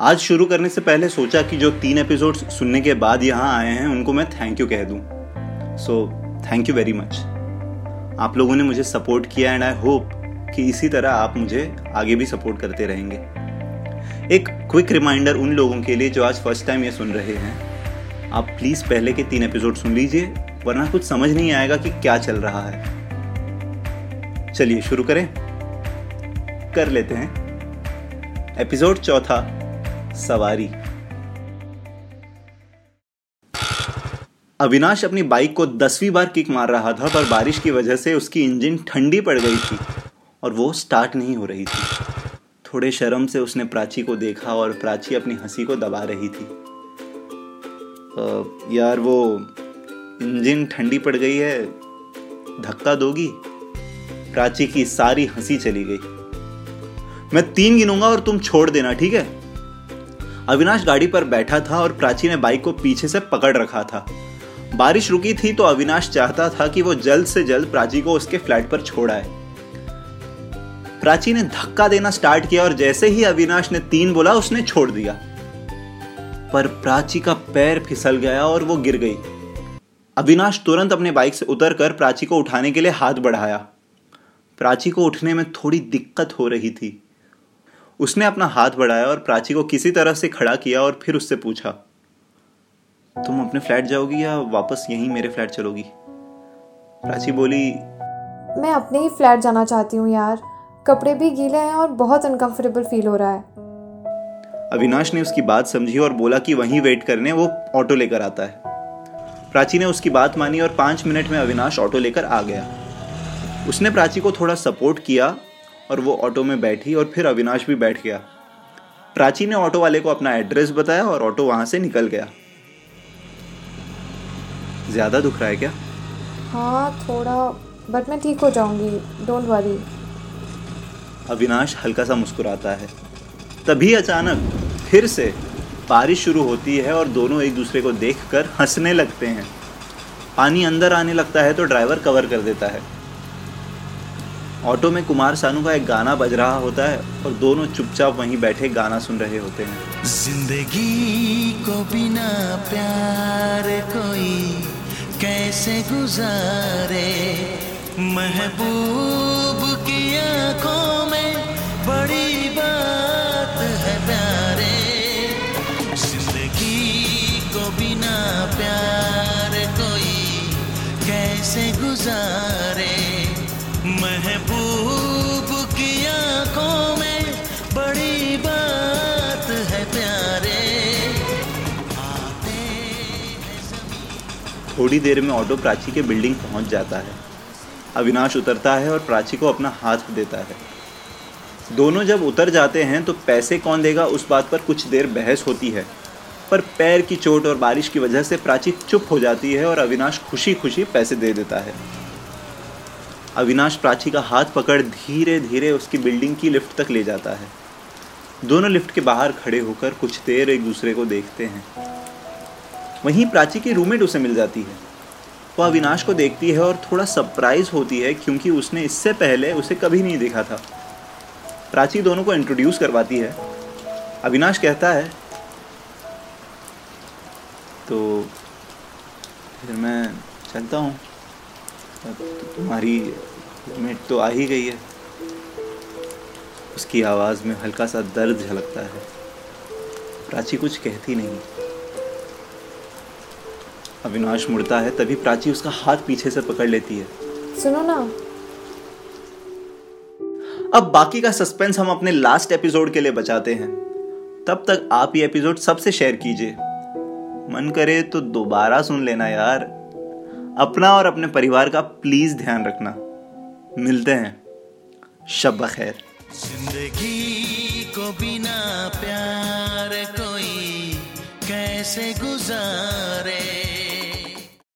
आज शुरू करने से पहले सोचा कि जो तीन एपिसोड सुनने के बाद यहाँ आए हैं, उनको मैं थैंक यू कह दूँ। So thank you very much आप लोगों ने मुझे सपोर्ट किया एंड आई होप कि इसी तरह आप मुझे आगे भी सपोर्ट करते रहेंगे। एक क्विक रिमाइंडर उन लोगों के लिए जो आज फ़र्स्ट टाइम ये सुन रहे हैं। आप प्लीज़ पहले के तीन एपिसोड सुन लीजिए, वरना कुछ समझ नहीं आएगा कि क्या चल रहा है। चलिए शुरू करें। कर लेते हैं। एपिसोड चौथा। सवारी। अविनाश अपनी बाइक को दसवीं बार किक मार रहा था पर बारिश की वजह से उसकी इंजन ठंडी पड़ गई थी और वो स्टार्ट नहीं हो रही थी। थोड़े शर्म से उसने प्राची को देखा और प्राची अपनी हँसी को दबा रही थी। आ, यार वो इंजन ठंडी पड़ गई है धक्का दोगी? प्राची की सारी हँसी चली गई। मैं तीन गिनूँगा और तुम छोड़ देना ठीक है? अविनाश गाड़ी पर बैठा था और प्राची ने बाइक को पीछे से पकड़ रखा था। बारिश रुकी थी तो अविनाश चाहता था कि वो जल्द से जल्द प्राची को उसके फ्लैट पर छोड़ाए प्राची ने धक्का देना स्टार्ट किया और जैसे ही अविनाश ने तीन बोला, उसने छोड़ दिया। पर प्राची का पैर फिसल गया और वो गिर गई। अविनाश तुरंत अपने बाइक से उतर कर प्राची को उठाने के लिए हाथ बढ़ाया। प्राची को उठने में थोड़ी दिक्कत हो रही थी। उसने अपना हाथ बढ़ाया और प्राची को किसी तरह से खड़ा किया और फिर उससे पूछा तुम अपने फ्लैट जाओगी या वापस यहीं मेरे फ्लैट चलोगी? प्राची बोली मैं अपने ही फ्लैट जाना चाहती हूँ यार। कपड़े भी गीले हैं और बहुत अनकंफर्टेबल फील हो रहा है. अविनाश ने उसकी बात समझी और बोला कि वहीं वेट करने वो ऑटो लेकर आता है। प्राची ने उसकी बात मानी और पाँच मिनट में अविनाश ऑटो लेकर आ गया। उसने प्राची को थोड़ा सपोर्ट किया और वो ऑटो में बैठी और फिर अविनाश भी बैठ गया। प्राची ने ऑटो वाले को अपना एड्रेस बताया और ऑटो वहाँ से निकल गया। ज़्यादा दुख रहा है क्या? हाँ थोड़ा बट मैं ठीक हो जाऊँगी डोंट वरी अविनाश हल्का सा मुस्कुराता है। तभी अचानक फिर से बारिश शुरू होती है और दोनों एक दूसरे को देखकर हंसने लगते हैं। पानी अंदर आने लगता है तो ड्राइवर कवर कर देता है। ऑटो में कुमार सानू का एक गाना बज रहा होता है और दोनों चुपचाप वहीं बैठे गाना सुन रहे होते हैं। ज़िंदगी को बिना प्यार कोई कैसे गुजारे? महबूब की आँखों में बड़ी बात है प्यारे। ज़िंदगी को बिना प्यार कोई कैसे गुजारे? थोड़ी देर में ऑटो प्राची के बिल्डिंग पहुँच जाता है। अविनाश उतरता है और प्राची को अपना हाथ देता है। दोनों जब उतर जाते हैं तो पैसे कौन देगा उस बात पर कुछ देर बहस होती है। पर पैर की चोट और बारिश की वजह से प्राची चुप हो जाती है और अविनाश खुशी खुशी पैसे दे देता है। अविनाश प्राची का हाथ पकड़ धीरे धीरे उसकी बिल्डिंग की लिफ्ट तक ले जाता है। दोनों लिफ्ट के बाहर खड़े होकर कुछ देर एक दूसरे को देखते हैं। वहीं प्राची की रूममेट उसे मिल जाती है। वो अविनाश को देखती है और थोड़ा सरप्राइज़ होती है क्योंकि उसने इससे पहले उसे कभी नहीं देखा था। प्राची दोनों को इंट्रोड्यूस करवाती है। अविनाश कहता है तो फिर मैं चलता हूँ। तो तुम्हारी रूममेट तो आ ही गई है। उसकी आवाज़ में हल्का सा दर्द झलकता है। प्राची कुछ कहती नहीं। अविनाश मुड़ता है तभी प्राची उसका हाथ पीछे से पकड़ लेती है। सुनो ना। अब बाकी का सस्पेंस हम अपने लास्ट एपिसोड के लिए बचाते हैं। तब तक आप ये एपिसोड सबसे शेयर कीजिए। मन करे तो दोबारा सुन लेना यार। अपना और अपने परिवार का प्लीज़ ध्यान रखना। मिलते हैं। शब खैर। ज़िंदगी को बिना प्यार कोई कैसे गुजारे?